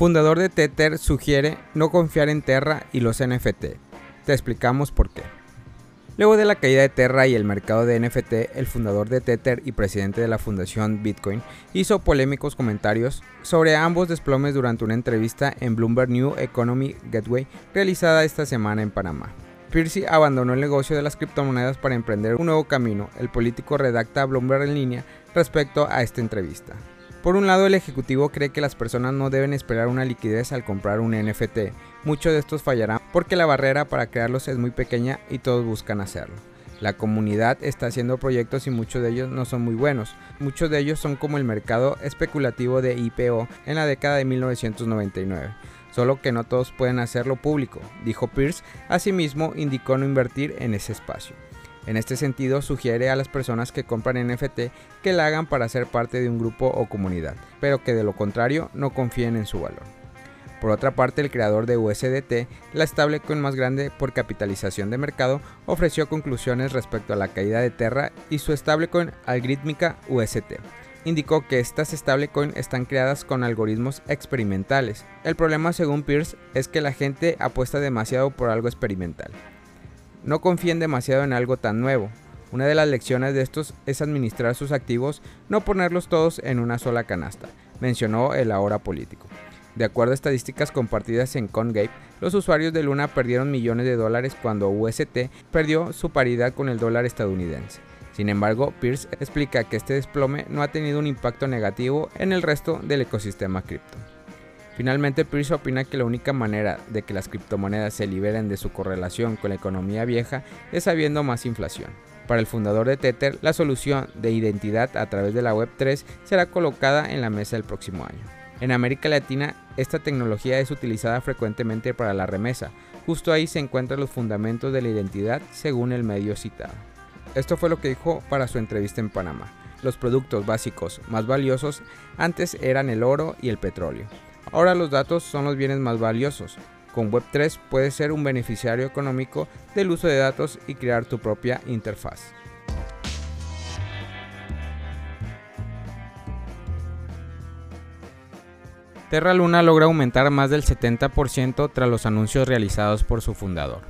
Fundador de Tether sugiere no confiar en Terra y los NFT. Te explicamos por qué. Luego de la caída de Terra y el mercado de NFT, el fundador de Tether y presidente de la fundación Bitcoin hizo polémicos comentarios sobre ambos desplomes durante una entrevista en Bloomberg New Economy Gateway realizada esta semana en Panamá. Piercy abandonó el negocio de las criptomonedas para emprender un nuevo camino. El político redacta a Bloomberg en línea respecto a esta entrevista. Por un lado, el ejecutivo cree que las personas no deben esperar una liquidez al comprar un NFT. Muchos de estos fallarán porque la barrera para crearlos es muy pequeña y todos buscan hacerlo. La comunidad está haciendo proyectos y muchos de ellos no son muy buenos. Muchos de ellos son como el mercado especulativo de IPO en la década de 1999. Solo que no todos pueden hacerlo público, dijo Pierce. Asimismo, indicó no invertir en ese espacio. En este sentido, sugiere a las personas que compran NFT que la hagan para ser parte de un grupo o comunidad, pero que de lo contrario no confíen en su valor. Por otra parte, el creador de USDT, la stablecoin más grande por capitalización de mercado, ofreció conclusiones respecto a la caída de Terra y su stablecoin algorítmica UST. Indicó que estas stablecoins están creadas con algoritmos experimentales. El problema, según Pierce, es que la gente apuesta demasiado por algo experimental. No confíen demasiado en algo tan nuevo. Una de las lecciones de estos es administrar sus activos, no ponerlos todos en una sola canasta, mencionó el ahora político. De acuerdo a estadísticas compartidas en ConGape, los usuarios de Luna perdieron millones de dólares cuando UST perdió su paridad con el dólar estadounidense. Sin embargo, Pierce explica que este desplome no ha tenido un impacto negativo en el resto del ecosistema cripto. Finalmente, Pierce opina que la única manera de que las criptomonedas se liberen de su correlación con la economía vieja es habiendo más inflación. Para el fundador de Tether, la solución de identidad a través de la Web3 será colocada en la mesa el próximo año. En América Latina, esta tecnología es utilizada frecuentemente para la remesa. Justo ahí se encuentran los fundamentos de la identidad según el medio citado. Esto fue lo que dijo para su entrevista en Panamá. Los productos básicos más valiosos antes eran el oro y el petróleo. Ahora los datos son los bienes más valiosos. Con Web3 puedes ser un beneficiario económico del uso de datos y crear tu propia interfaz. Terra Luna logra aumentar más del 70% tras los anuncios realizados por su fundador.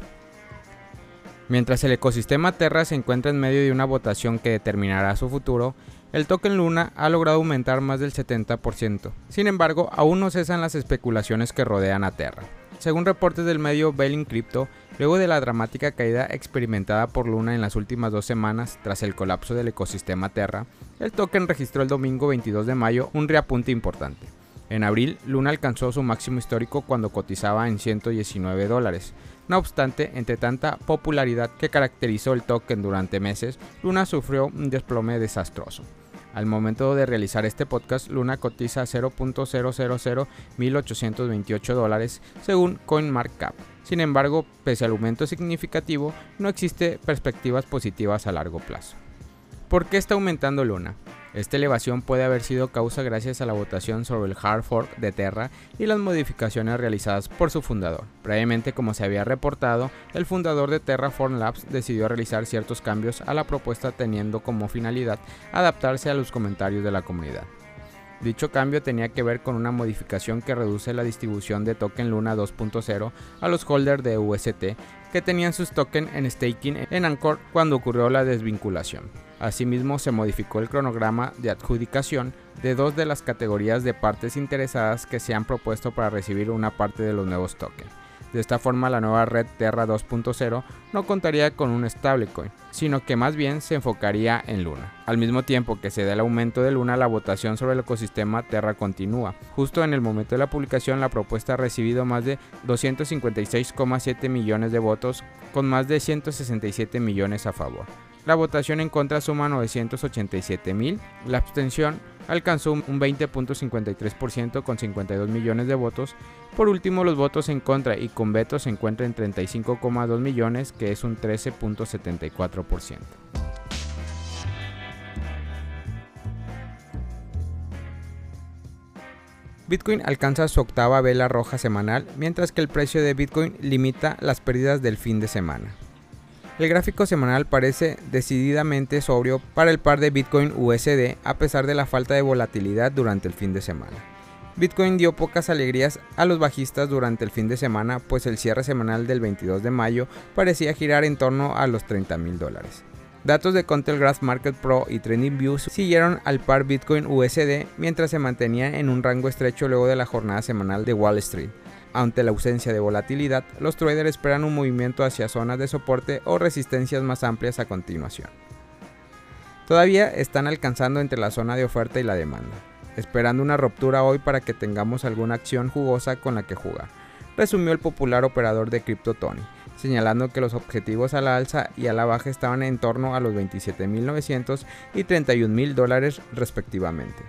Mientras el ecosistema Terra se encuentra en medio de una votación que determinará su futuro, el token Luna ha logrado aumentar más del 70%. Sin embargo, aún no cesan las especulaciones que rodean a Terra. Según reportes del medio Bailin Crypto, luego de la dramática caída experimentada por Luna en las últimas dos semanas tras el colapso del ecosistema Terra, el token registró el domingo 22 de mayo un reapunte importante. En abril, Luna alcanzó su máximo histórico cuando cotizaba en 119 dólares. No obstante, entre tanta popularidad que caracterizó el token durante meses, Luna sufrió un desplome desastroso. Al momento de realizar este podcast, Luna cotiza 0.0001828 dólares según CoinMarketCap. Sin embargo, pese al aumento significativo, no existe perspectivas positivas a largo plazo. ¿Por qué está aumentando Luna? Esta elevación puede haber sido causa gracias a la votación sobre el hard fork de Terra y las modificaciones realizadas por su fundador. Previamente, como se había reportado, el fundador de Terraform Labs decidió realizar ciertos cambios a la propuesta teniendo como finalidad adaptarse a los comentarios de la comunidad. Dicho cambio tenía que ver con una modificación que reduce la distribución de token Luna 2.0 a los holders de UST que tenían sus tokens en staking en Anchor cuando ocurrió la desvinculación. Asimismo, se modificó el cronograma de adjudicación de dos de las categorías de partes interesadas que se han propuesto para recibir una parte de los nuevos tokens. De esta forma, la nueva red Terra 2.0 no contaría con un stablecoin, sino que más bien se enfocaría en Luna. Al mismo tiempo que se da el aumento de Luna, la votación sobre el ecosistema Terra continúa. Justo en el momento de la publicación, la propuesta ha recibido más de 256,7 millones de votos, con más de 167 millones a favor. La votación en contra suma 987 mil, la abstención alcanzó un 20.53% con 52 millones de votos. Por último, los votos en contra y con veto se encuentran en 35,2 millones, que es un 13.74%. Bitcoin alcanza su octava vela roja semanal, mientras que el precio de Bitcoin limita las pérdidas del fin de semana. El gráfico semanal parece decididamente sobrio para el par de Bitcoin USD a pesar de la falta de volatilidad durante el fin de semana. Bitcoin dio pocas alegrías a los bajistas durante el fin de semana, pues el cierre semanal del 22 de mayo parecía girar en torno a los 30 mil dólares. Datos de Contelegraph Market Pro y TrendingView siguieron al par Bitcoin USD mientras se mantenía en un rango estrecho luego de la jornada semanal de Wall Street. Ante la ausencia de volatilidad, los traders esperan un movimiento hacia zonas de soporte o resistencias más amplias a continuación. Todavía están alcanzando entre la zona de oferta y la demanda, esperando una ruptura hoy para que tengamos alguna acción jugosa con la que jugar, resumió el popular operador de cripto Tony señalando que los objetivos a la alza y a la baja estaban en torno a los 27.900 y 31.000 dólares respectivamente.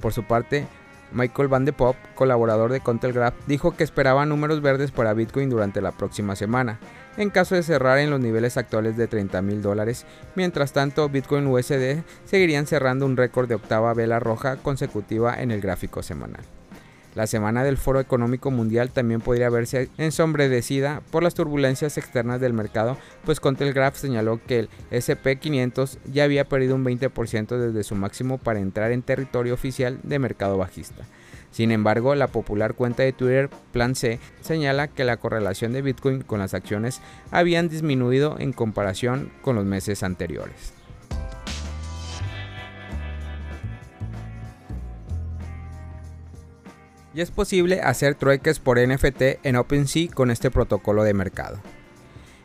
Por su parte, Michael Van de Pop, colaborador de Contelgraph, dijo que esperaba números verdes para Bitcoin durante la próxima semana, en caso de cerrar en los niveles actuales de 30.000 dólares. Mientras tanto, Bitcoin USD seguirían cerrando un récord de octava vela roja consecutiva en el gráfico semanal. La semana del Foro Económico Mundial también podría verse ensombrecida por las turbulencias externas del mercado, pues Contelgraph señaló que el SP500 ya había perdido un 20% desde su máximo para entrar en territorio oficial de mercado bajista. Sin embargo, la popular cuenta de Twitter Plan C señala que la correlación de Bitcoin con las acciones habían disminuido en comparación con los meses anteriores. Y es posible hacer trueques por NFT en OpenSea con este protocolo de mercado.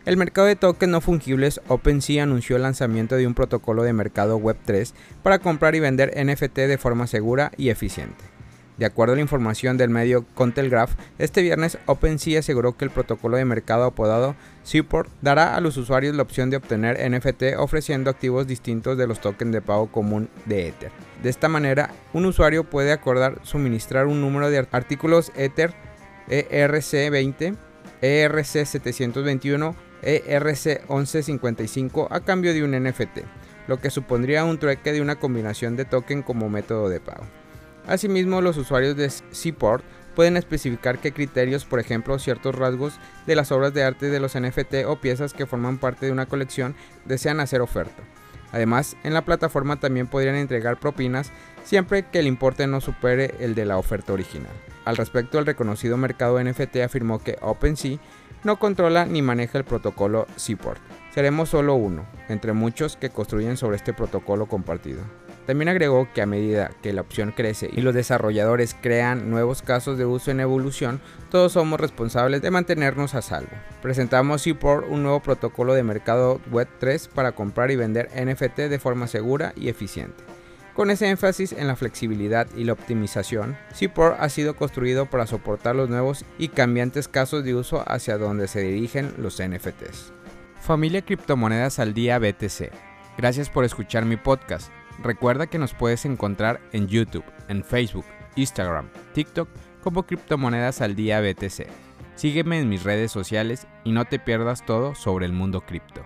El mercado de tokens no fungibles OpenSea anunció el lanzamiento de un protocolo de mercado Web3 para comprar y vender NFT de forma segura y eficiente. De acuerdo a la información del medio Contelgraph, este viernes OpenSea aseguró que el protocolo de mercado apodado Seaport dará a los usuarios la opción de obtener NFT ofreciendo activos distintos de los tokens de pago común de Ether. De esta manera, un usuario puede acordar suministrar un número de artículos Ether ERC20, ERC721, ERC1155 a cambio de un NFT, lo que supondría un trueque de una combinación de token como método de pago. Asimismo, los usuarios de Seaport pueden especificar qué criterios, por ejemplo, ciertos rasgos de las obras de arte de los NFT o piezas que forman parte de una colección desean hacer oferta. Además, en la plataforma también podrían entregar propinas siempre que el importe no supere el de la oferta original. Al respecto, el reconocido mercado NFT afirmó que OpenSea no controla ni maneja el protocolo Seaport. Seremos solo uno, entre muchos que construyen sobre este protocolo compartido. También agregó que a medida que la opción crece y los desarrolladores crean nuevos casos de uso en evolución, todos somos responsables de mantenernos a salvo. Presentamos Seaport un nuevo protocolo de mercado Web 3 para comprar y vender NFT de forma segura y eficiente. Con ese énfasis en la flexibilidad y la optimización, Seaport ha sido construido para soportar los nuevos y cambiantes casos de uso hacia donde se dirigen los NFTs. Familia Criptomonedas al Día BTC. Gracias por escuchar mi podcast. Recuerda que nos puedes encontrar en YouTube, en Facebook, Instagram, TikTok como Criptomonedas al Día BTC. Sígueme en mis redes sociales y no te pierdas todo sobre el mundo cripto.